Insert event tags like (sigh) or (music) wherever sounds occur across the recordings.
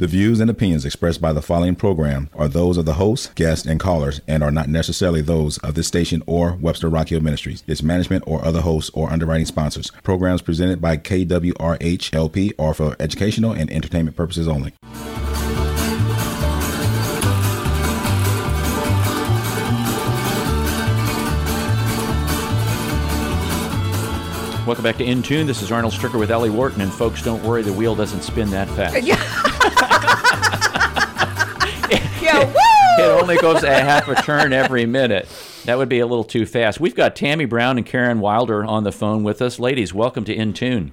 The views and opinions expressed by the following program are those of the host, guests, and callers and are not necessarily those of this station or Webster Rock Hill Ministries, its management, or other hosts or underwriting sponsors. Programs presented by KWRH LP are for educational and entertainment purposes only. Welcome back to In Tune. This is Arnold Stricker with Ellie Wharton, and folks, don't worry, the wheel doesn't spin that fast. Yeah. (laughs) yeah, (laughs) woo! It only goes a half a turn every minute. That would be a little too fast. We've got Tammy Brown and Karen Wilder on the phone with us. Ladies, welcome to In Tune.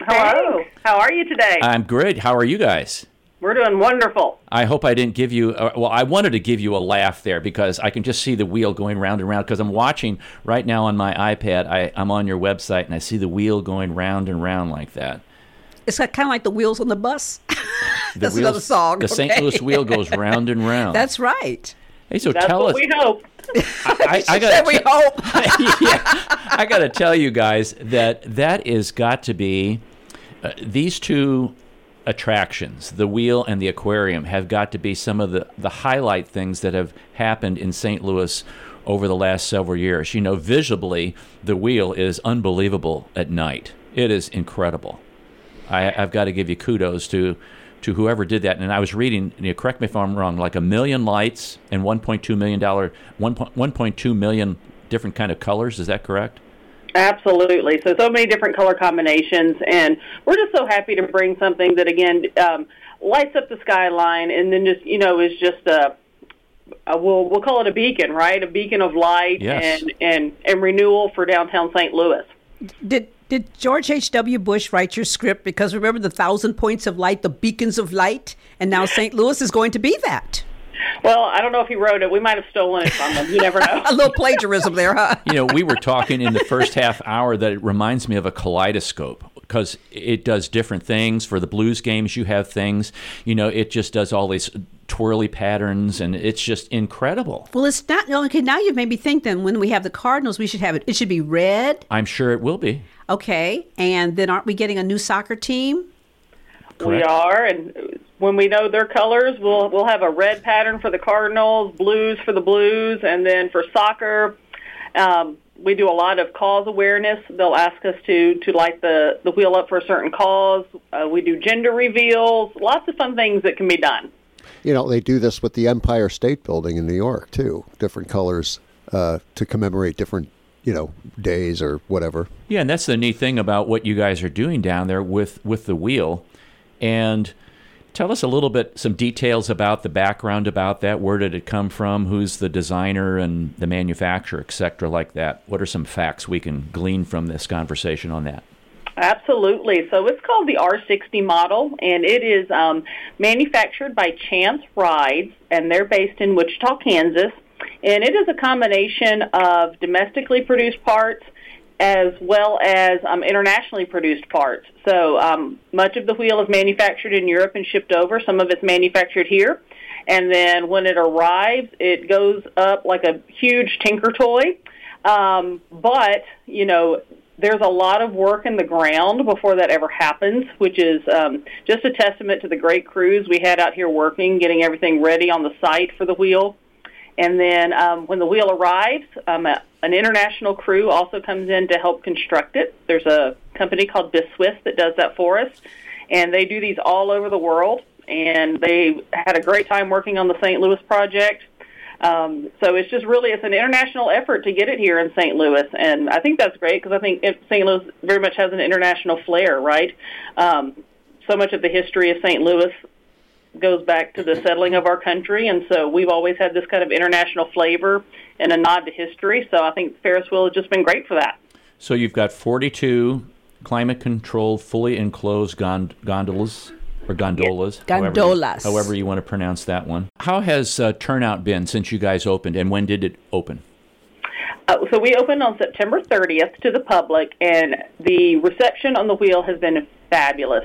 Hello. How are you today? I'm good. How are you guys? We're doing wonderful. I hope I didn't give you. Uh, well, I wanted to give you a laugh there because I can just see the wheel going round and round. Because I'm watching right now on my iPad. I, I'm on your website and I see the wheel going round and round like that. It's kind of like the wheels on the bus. The That's wheels- another song. The St. Louis wheel goes round and (laughs) round. That's right. hey, so That's tell what us. we hope. (laughs) I, I She said gotta we te- hope. (laughs) yeah, I got to tell you guys that that is got to be uh, these two attractions, the wheel and the aquarium, have got to be some of the the highlight things that have happened in St. Louis over the last several years. You know, visibly, the wheel is unbelievable at night. It is incredible. I, I've got to give you kudos to to whoever did that. And I was reading, you know, correct me if I'm wrong, like a million lights and 1.2 million dollar, 1, 1.2 million different kind of colors. Is that correct? Absolutely. So, so many different color combinations, and we're just so happy to bring something that again um, lights up the skyline, and then just you know is just a, a we'll we'll call it a beacon, right? A beacon of light Yes. and and and renewal for downtown St. Louis. Did did George H. W. Bush write your script? Because remember the thousand points of light, the beacons of light, and now St. Louis is going to be that. Well, I don't know if he wrote it. We might have stolen it from him. You never (laughs) know. A little plagiarism there, huh? You know, we were talking in the first half hour that it reminds me of a kaleidoscope because it does different things. For the blues games, you have things, you know, it just does all these twirly patterns, and it's just incredible. Well, it's not okay. Now you've made me think. Then when we have the Cardinals, we should have it. It should be red. I'm sure it will be. Okay, and then aren't we getting a new soccer team? We are, and when we know their colors, we'll we'll have a red pattern for the Cardinals, blues for the Blues, and then for soccer, um, we do a lot of cause awareness. They'll ask us to to light the the wheel up for a certain cause. Uh, we do gender reveals, lots of fun things that can be done. You know, they do this with the Empire State Building in New York too. Different colors uh, to commemorate different, you know, days or whatever. Yeah, and that's the neat thing about what you guys are doing down there with with the wheel. And tell us a little bit, some details about the background about that. Where did it come from? Who's the designer and the manufacturer, et cetera, like that? What are some facts we can glean from this conversation on that? Absolutely. So it's called the R60 model, and it is um, manufactured by Chance Rides, and they're based in Wichita, Kansas. And it is a combination of domestically produced parts as well as um, internationally produced parts. So um, much of the wheel is manufactured in Europe and shipped over. Some of it's manufactured here. And then when it arrives, it goes up like a huge tinker toy. Um, but, you know, there's a lot of work in the ground before that ever happens, which is um, just a testament to the great crews we had out here working, getting everything ready on the site for the wheel. And then um, when the wheel arrives, um, a, an international crew also comes in to help construct it. There's a company called Biswiss that does that for us, and they do these all over the world. And they had a great time working on the St. Louis project. Um, so it's just really it's an international effort to get it here in St. Louis, and I think that's great because I think St. Louis very much has an international flair, right? Um, so much of the history of St. Louis goes back to the settling of our country, and so we've always had this kind of international flavor and a nod to history. So I think Ferris wheel has just been great for that. So you've got 42 climate controlled, fully enclosed gond- gondolas or gondolas. however you- Gondolas. However you, want to pronounce that one. How has uh, turnout been since you guys opened, and when did it open? Uh, so we opened on September 30th to the public, and the reception on the wheel has been fabulous.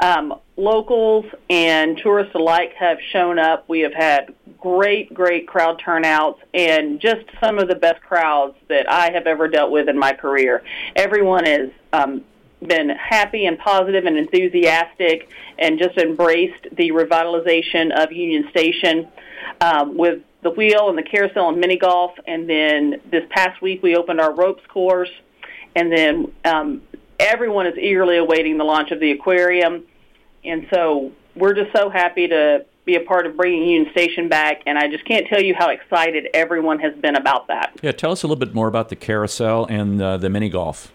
Um, locals and tourists alike have shown up. We have had great, great crowd turnouts, and just some of the best crowds that I have ever dealt with in my career. Everyone is um, been happy and positive and enthusiastic and just embraced the revitalization of Union Station um, with the wheel and the carousel and mini golf. And then this past week we opened our ropes course. And then um, everyone is eagerly awaiting the launch of the aquarium. And so we're just so happy to be a part of bringing Union Station back, and I just can't tell you how excited everyone has been about that. Yeah, tell us a little bit more about the carousel and uh, the mini golf.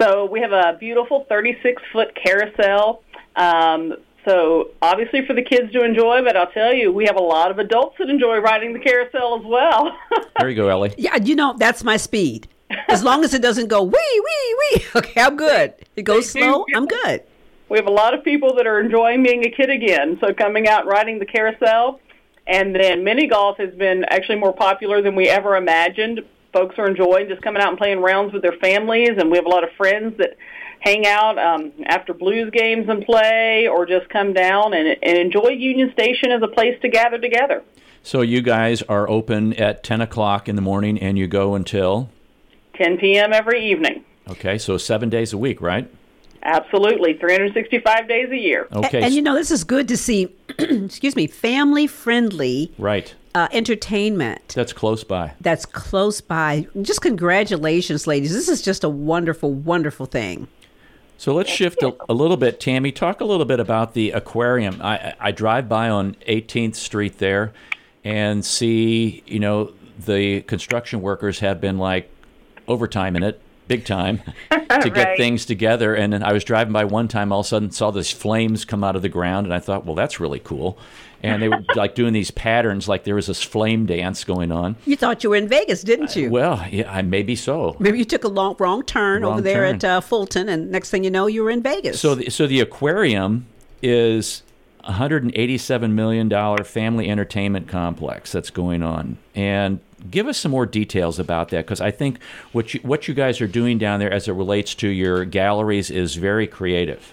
So we have a beautiful 36 foot carousel. Um, so obviously for the kids to enjoy, but I'll tell you, we have a lot of adults that enjoy riding the carousel as well. (laughs) there you go, Ellie. Yeah, you know that's my speed. As long as it doesn't go wee wee wee, (laughs) okay, I'm good. It goes slow, I'm good. We have a lot of people that are enjoying being a kid again, so coming out and riding the carousel. And then mini golf has been actually more popular than we ever imagined. Folks are enjoying just coming out and playing rounds with their families, and we have a lot of friends that hang out um, after blues games and play, or just come down and, and enjoy Union Station as a place to gather together. So you guys are open at 10 o'clock in the morning, and you go until 10 p.m. every evening. Okay, so seven days a week, right? Absolutely, 365 days a year. Okay. And, and you know, this is good to see, (clears throat) excuse me, family friendly right. uh, entertainment That's close by. that's close by. Just congratulations, ladies. This is just a wonderful, wonderful thing. So let's shift a, a little bit. Tammy, talk a little bit about the aquarium. I, I I drive by on 18th Street there and see, you know, the construction workers have been like overtime in it, big time, (laughs) to get Right. things together. And then I was driving by one time, all of a sudden saw these flames come out of the ground, and I thought, well, that's really cool. And they were like doing these patterns, like there was this flame dance going on. You thought you were in Vegas, didn't you? Well, yeah, I maybe so. Maybe you took a long, wrong turn Wrong over there turn. at uh, Fulton, and next thing you know, you were in Vegas. So, the, so the aquarium is a 187 million dollar family entertainment complex that's going on, and give us some more details about that because I think what you what you guys are doing down there as it relates to your galleries is very creative.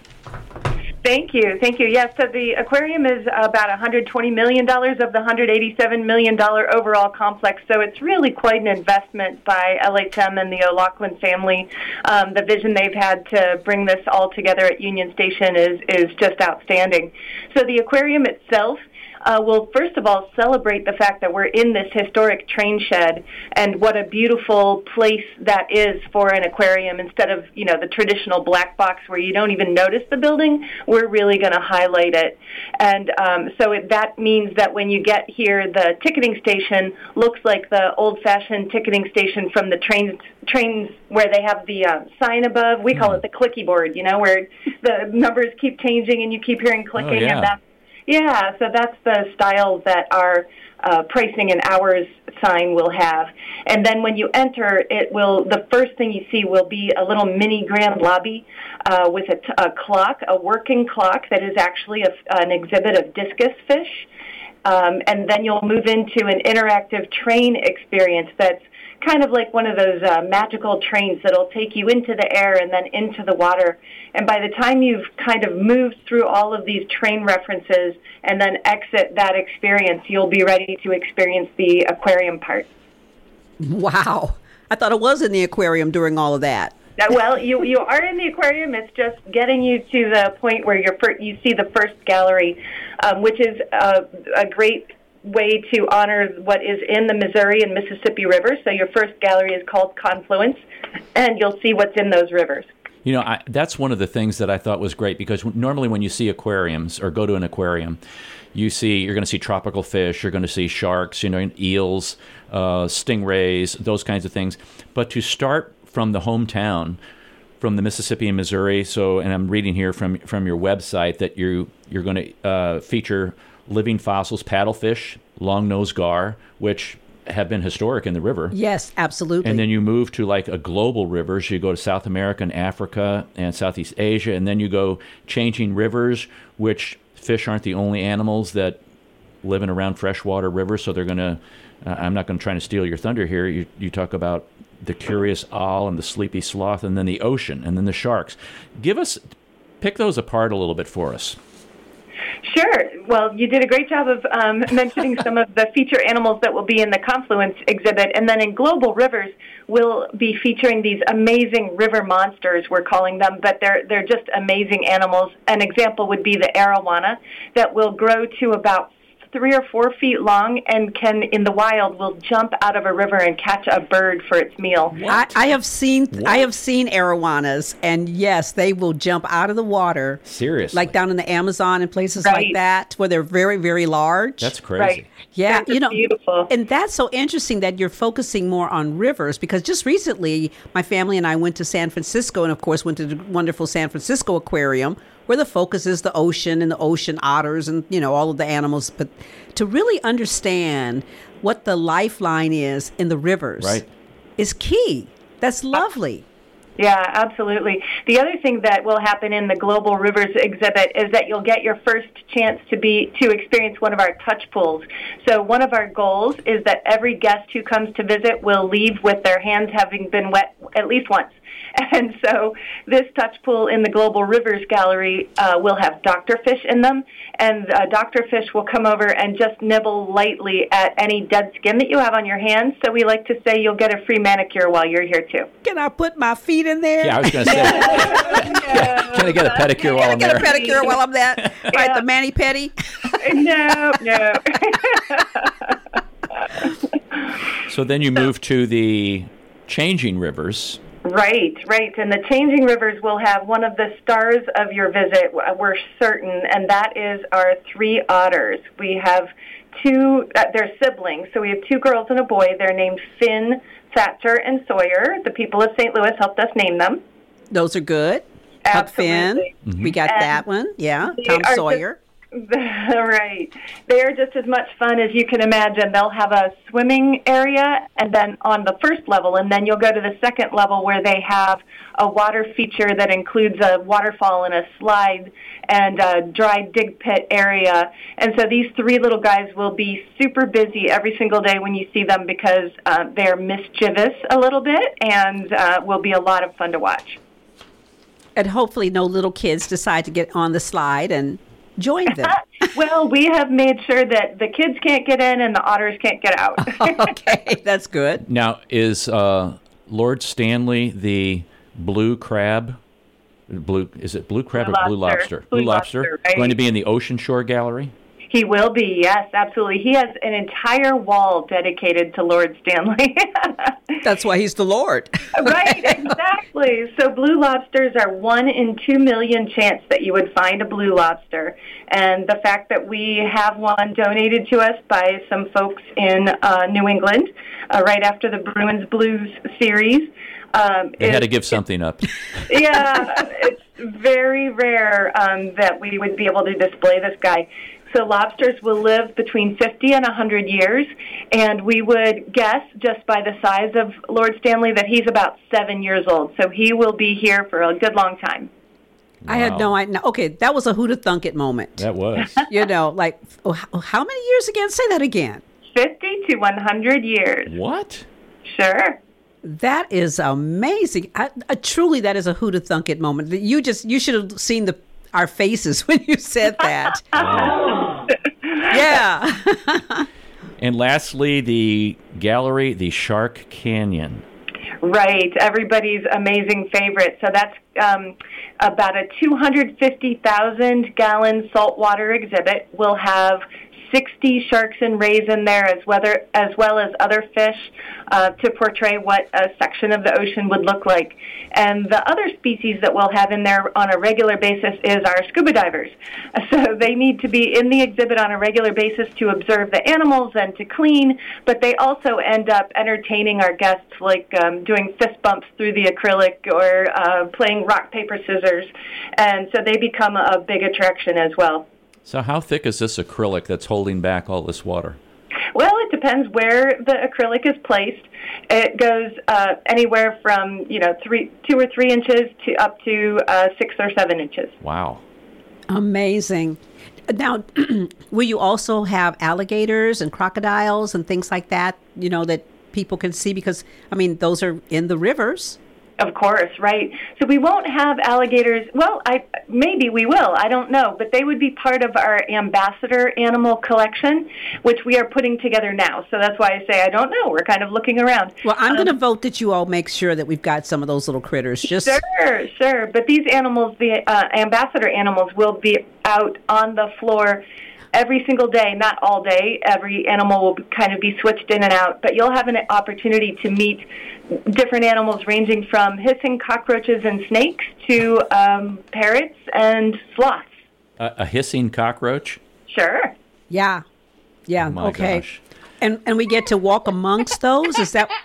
Thank you, thank you. Yes, so the aquarium is about 120 million dollars of the 187 million dollar overall complex. So it's really quite an investment by LHM and the O'Loughlin family. Um, the vision they've had to bring this all together at Union Station is is just outstanding. So the aquarium itself uh, will first of all celebrate the fact that we're in this historic train shed and what a beautiful place that is for an aquarium instead of you know the traditional black box where you don't even notice the building. We're really going to highlight it. And um, so it, that means that when you get here the ticketing station looks like the old fashioned ticketing station from the trains trains where they have the uh, sign above. We call it the clicky board you know where the (laughs) numbers keep changing and you keep hearing clicking yeah. and that's yeah, so that's the style that our uh, pricing and hours sign will have. And then when you enter, it will the first thing you see will be a little mini grand lobby uh, with a, t- a clock, a working clock that is actually a, an exhibit of discus fish. Um, and then you'll move into an interactive train experience that's kind of like one of those uh, magical trains that'll take you into the air and then into the water. And by the time you've kind of moved through all of these train references and then exit that experience, you'll be ready to experience the aquarium part. wow. I thought it was in the aquarium during all of that. Uh, Well, you you are in the aquarium. It's just getting you to the point where you're you see the first gallery, um, which is a, a great way to honor what is in the Missouri and Mississippi rivers. So your first gallery is called Confluence, and you'll see what's in those rivers. You know, I, that's one of the things that I thought was great because normally when you see aquariums or go to an aquarium, you see you're going to see tropical fish, you're going to see sharks, you know, eels, uh, stingrays, those kinds of things. But to start from the hometown, from the Mississippi and Missouri, so and I'm reading here from from your website that you you're going to uh, feature living fossils, paddlefish, long nose gar, which have been historic in the river. Yes, absolutely. And then you move to like a global rivers. You go to South America and Africa and Southeast Asia, and then you go changing rivers, which fish aren't the only animals that live in around freshwater rivers. So they're going to. Uh, I'm not going to try to steal your thunder here. You you talk about the curious owl and the sleepy sloth, and then the ocean, and then the sharks. Give us pick those apart a little bit for us. Sure. Well, you did a great job of um, (laughs) mentioning some of the feature animals that will be in the Confluence exhibit. And then in Global Rivers, we'll be featuring these amazing river monsters, we're calling them, but they're, they're just amazing animals. An example would be the arowana that will grow to about three or four feet long and can, in the wild, will jump out of a river and catch a bird for its meal. I, I have seen I have seen arowanas, and yes, they will jump out of the water. Seriously. like down in the Amazon and places like that, where they're very very large. That's crazy. Right. Yeah, They're you know, beautiful. and that's so interesting that you're focusing more on rivers because just recently, my family and I went to San Francisco, and of course, went to the wonderful San Francisco Aquarium, where the focus is the ocean and the ocean otters and you know all of the animals. But to really understand what the lifeline is in the rivers, Right. is key. That's uh, lovely. Yeah, absolutely. The other thing that will happen in the Global Rivers exhibit is that you'll get your first chance to be to experience one of our touch pools. So one of our goals is that every guest who comes to visit will leave with their hands having been wet at least once. (laughs) And so this touch pool in the Global Rivers Gallery uh, will have doctor fish in them, and uh, doctor fish will come over and just nibble lightly at any dead skin that you have on your hands. So we like to say you'll get a free manicure while you're here too. Can I put my feet in there? Yeah, I was going to say. (laughs) Can I get a pedicure while I'm there? Can I I'm get a there? pedicure while I'm there? (laughs) Right, Yeah. the mani pedi. no, no. So then you move to the changing rivers. Right, right. And the changing rivers will have one of the stars of your visit, we're certain, and that is our three otters. We have two, uh, they're siblings, so we have two girls and a boy. They're named Finn, Thatcher, and Sawyer. The people of St. Louis helped us name them. Those are good. Huck Finn. Absolutely. We got And that one. Yeah. Tom Sawyer. (laughs) right. They are just as much fun as you can imagine. They'll have a swimming area and then on the first level and then you'll go to the second level where they have a water feature that includes a waterfall and a slide and a dry dig pit area. And so these three little guys will be super busy every single day when you see them because uh, they're mischievous a little bit and uh, will be a lot of fun to watch. And hopefully, no little kids decide to get on the slide and join them. (laughs) well, we have made sure that the kids can't get in and the otters can't get out. (laughs) okay, that's good. Now, is uh, Lord Stanley the blue crab? Blue is it blue crab Blue or blue lobster. lobster? Blue lobster, right. going to be in the Ocean Shore Gallery. He will be, yes, absolutely. He has an entire wall dedicated to Lord Stanley. (laughs) That's why he's the Lord. (laughs) right, (laughs) exactly. So blue lobsters are one in two million chance that you would find a blue lobster. And the fact that we have one donated to us by some folks in uh, New England uh, right after the Bruins Blues series. Um, They had to give something up. yeah, it's very rare um, that we would be able to display this guy. So lobsters will live between 50 and 100 years, and we would guess just by the size of Lord Stanley that he's about seven years old. So he will be here for a good long time. I had no idea. Okay, that was a who to thunk it moment. That was. (laughs) You know, like oh, how, oh, how many years again? Say that again. 50 to 100 years. what? Sure. That is amazing. I, I, truly, that is a who to thunk it moment. You just you should have seen the our faces (laughs) when you said that. yeah. (laughs) And lastly, the gallery, the Shark Canyon. Right, everybody's amazing favorite. So that's um, about a 250,000 gallon saltwater exhibit. We'll have 60 sharks and rays in there, as, as well as other fish, uh, to portray what a section of the ocean would look like. And the other species that we'll have in there on a regular basis is our scuba divers. (laughs) So they need to be in the exhibit on a regular basis to observe the animals and to clean, but they also end up entertaining our guests, like um, doing fist bumps through the acrylic or uh, playing rock, paper, scissors. And so they become a big attraction as well. So, how thick is this acrylic that's holding back all this water? Well, it depends where the acrylic is placed. It goes uh, anywhere from you know three, two or three inches to up to uh, six or seven inches. Wow. Amazing. Now, (clears throat) will you also have alligators and crocodiles and things like that, you know, that people can see? Because, I mean, those are in the rivers. Of course, right. So we won't have alligators. Well, I maybe we will. I don't know, but they would be part of our ambassador animal collection, which we are putting together now. So that's why I say I don't know. We're kind of looking around. Well, I'm Um, going to vote that you all make sure that we've got some of those little critters. Just Sure, sure. But these animals, the uh, ambassador animals, will be out on the floor every single day, not all day. Every animal will kind of be switched in and out, but you'll have an opportunity to meet different animals ranging from hissing cockroaches and snakes to um, parrots and sloths. A, a hissing cockroach? Sure. yeah, yeah. Oh my okay. gosh. And and we get to walk amongst those. Is that (laughs)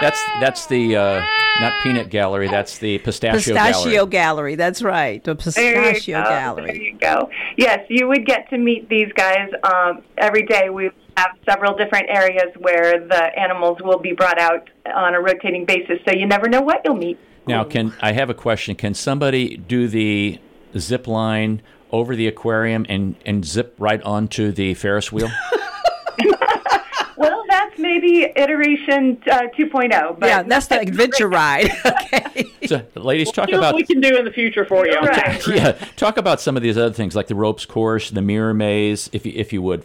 That's that's the uh, not peanut gallery. That's the pistachio, gallery. pistachio gallery. gallery? That's right. The There you pistachio go. gallery. There you go. Yes, you would get to meet these guys um, every day. We have several different areas where the animals will be brought out on a rotating basis, so you never know what you'll meet. Now, can I have a question? Can somebody do the zip line over the aquarium and, and zip right onto the Ferris wheel? (laughs) Well, that's maybe iteration uh, 2.0. But Yeah, that's the adventure ride. (laughs) okay. so, ladies, talk See what about we can do in the future for you. Right. (laughs) yeah, talk about some of these other things like the ropes course, the mirror maze, if you, if you would.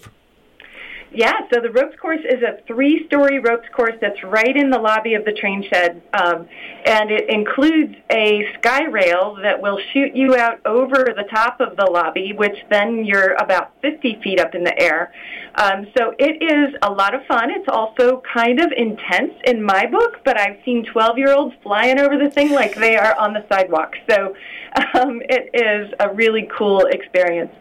Yeah, so the ropes course is a three-story ropes course that's right in the lobby of the train shed, um, and it includes a sky rail that will shoot you out over the top of the lobby, which then you're about 50 feet up in the air. Um, so it is a lot of fun. It's also kind of intense in my book, but I've seen 12-year-olds flying over the thing like they are on the sidewalk. So um, it is a really cool experience.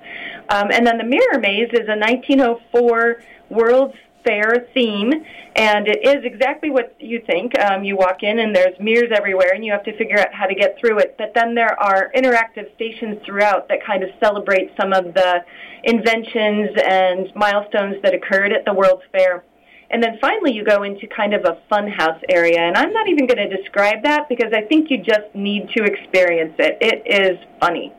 Um, and then the Mirror Maze is a 1904 World's Fair theme, and it is exactly what you think. Um, you walk in, and there's mirrors everywhere, and you have to figure out how to get through it. But then there are interactive stations throughout that kind of celebrate some of the inventions and milestones that occurred at the World's Fair. And then finally, you go into kind of a fun house area. And I'm not even going to describe that because I think you just need to experience it. It is funny.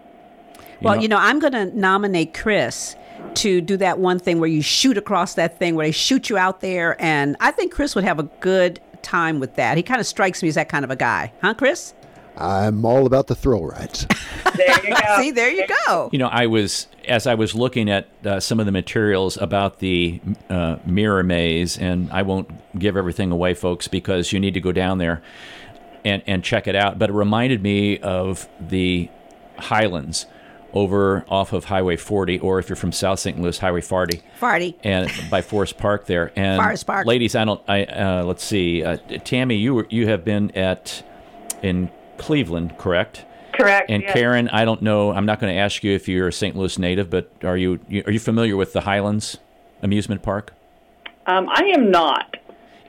Well, know- you know, I'm going to nominate Chris to do that one thing where you shoot across that thing where they shoot you out there, and I think Chris would have a good time with that. He kind of strikes me as that kind of a guy, huh, Chris? I'm all about the thrill rides. (laughs) There you go. See, there you go. You know, I was as I was looking at uh, some of the materials about the uh, mirror maze, and I won't give everything away, folks, because you need to go down there and and check it out. But it reminded me of the Highlands over off of Highway 40, or if you're from South St. Louis, Highway 40 Farty. and by (laughs) Forest Park there. And Forest Park. ladies, I don't. I uh, let's see. Uh, Tammy, you were you have been at in Cleveland, correct? Correct. And yes. Karen, I don't know. I'm not going to ask you if you're a St. Louis native, but are you, you are you familiar with the Highlands amusement park? Um, I am not.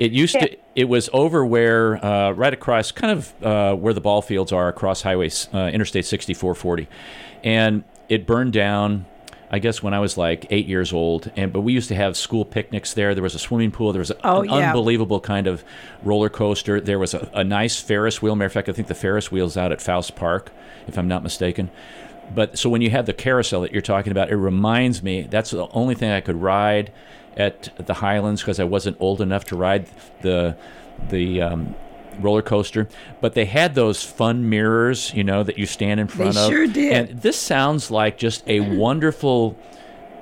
It used to. It was over where, uh, right across, kind of uh, where the ball fields are across Highway uh, Interstate 6440, and it burned down. I guess when I was like eight years old, and but we used to have school picnics there. There was a swimming pool. There was a, Oh, an yeah. unbelievable kind of roller coaster. There was a, a nice Ferris wheel. Matter of fact, I think the Ferris wheel's out at Faust Park, if I'm not mistaken. But so when you have the carousel that you're talking about, it reminds me that's the only thing I could ride at the Highlands because I wasn't old enough to ride the the um, roller coaster. But they had those fun mirrors, you know, that you stand in front of. sure did. And this sounds like just a (laughs) wonderful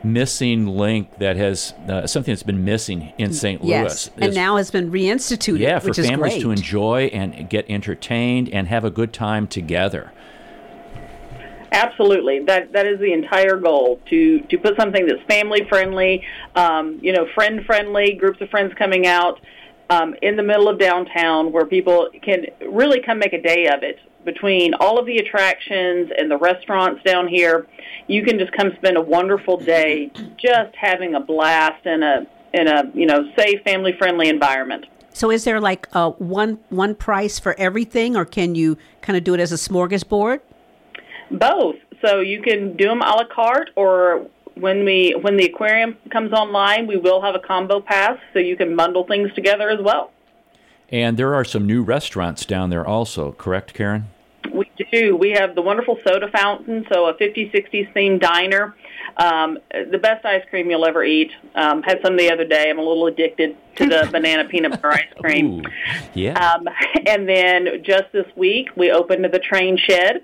missing link that has uh, something that's been missing in St. Yes, Louis. and Is- now has been reinstituted. yeah, for which is families great. to enjoy and get entertained and have a good time together. Absolutely, that that is the entire goal to to put something that's family friendly, um, you know, friend friendly, groups of friends coming out um, in the middle of downtown where people can really come make a day of it. Between all of the attractions and the restaurants down here, you can just come spend a wonderful day, just having a blast in a in a you know safe, family friendly environment. So, is there like a one one price for everything, or can you kind of do it as a smorgasbord? Both. So you can do them a la carte, or when we when the aquarium comes online, we will have a combo pass, so you can bundle things together as well. And there are some new restaurants down there also, correct, Karen? We do. We have the wonderful soda fountain, so a 50s, 60s themed diner. Um, the best ice cream you'll ever eat. Um, had some the other day. I'm a little addicted to the (laughs) banana peanut butter ice cream. Ooh, yeah. Um, (laughs) and then just this week, we opened the train shed.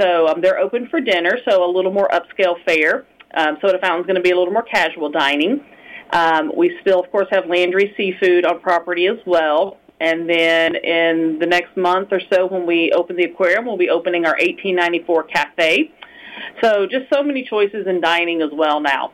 So um, they're open for dinner, so a little more upscale fare. Um, Soda Fountain's going to be a little more casual dining. Um, we still, of course, have Landry Seafood on property as well. And then in the next month or so, when we open the aquarium, we'll be opening our 1894 cafe. So just so many choices in dining as well now.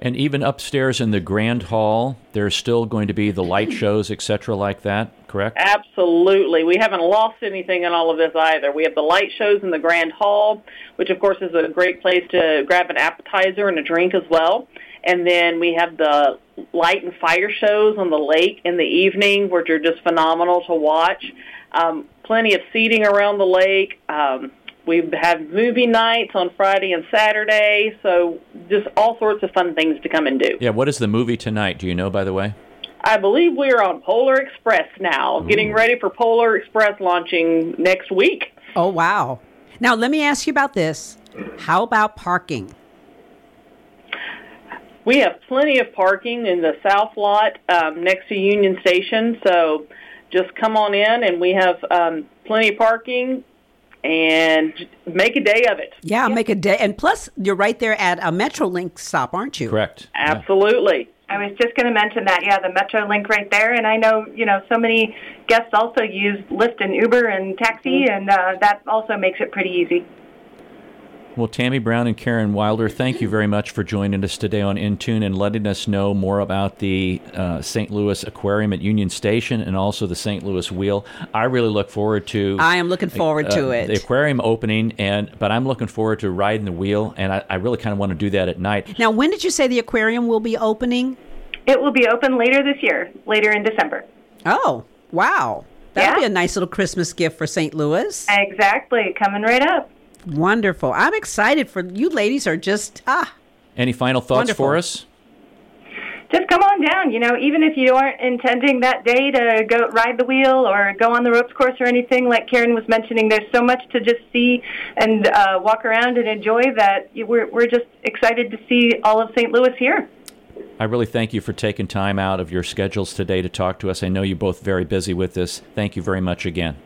And even upstairs in the grand hall, there's still going to be the light shows, etc., like that. Correct? Absolutely. We haven't lost anything in all of this either. We have the light shows in the Grand Hall, which of course is a great place to grab an appetizer and a drink as well. And then we have the light and fire shows on the lake in the evening, which are just phenomenal to watch. Um, plenty of seating around the lake. Um, we have movie nights on Friday and Saturday, so just all sorts of fun things to come and do. Yeah. What is the movie tonight? Do you know, by the way? I believe we are on Polar Express now, getting ready for Polar Express launching next week. Oh, wow. Now, let me ask you about this. How about parking? We have plenty of parking in the south lot um, next to Union Station, so just come on in, and we have um, plenty of parking, and make a day of it. Yeah, make a day. And plus, you're right there at a Metrolink stop, aren't you? Correct. Yeah. Absolutely. I was just going to mention that, yeah, the MetroLink right there, and I know you know so many guests also use Lyft and Uber and taxi, and uh, that also makes it pretty easy. Well, Tammy Brown and Karen Wilder, thank you very much for joining us today on In Tune and letting us know more about the uh, St. Louis Aquarium at Union Station and also the St. Louis Wheel. I really look forward to. I am looking forward uh, to it. The aquarium opening, and but I'm looking forward to riding the wheel, and I, I really kind of want to do that at night. Now, when did you say the aquarium will be opening? It will be open later this year, later in December. Oh, wow. That'll Yeah. be a nice little Christmas gift for St. Louis. Exactly, coming right up. Wonderful. I'm excited for you ladies are just ah. Any final thoughts Wonderful. for us? Just come on down. You know, even if you aren't intending that day to go ride the wheel or go on the ropes course or anything, like Karen was mentioning, there's so much to just see and uh, walk around and enjoy that we're we're just excited to see all of St. Louis here. I really thank you for taking time out of your schedules today to talk to us. I know you're both very busy with this. Thank you very much again.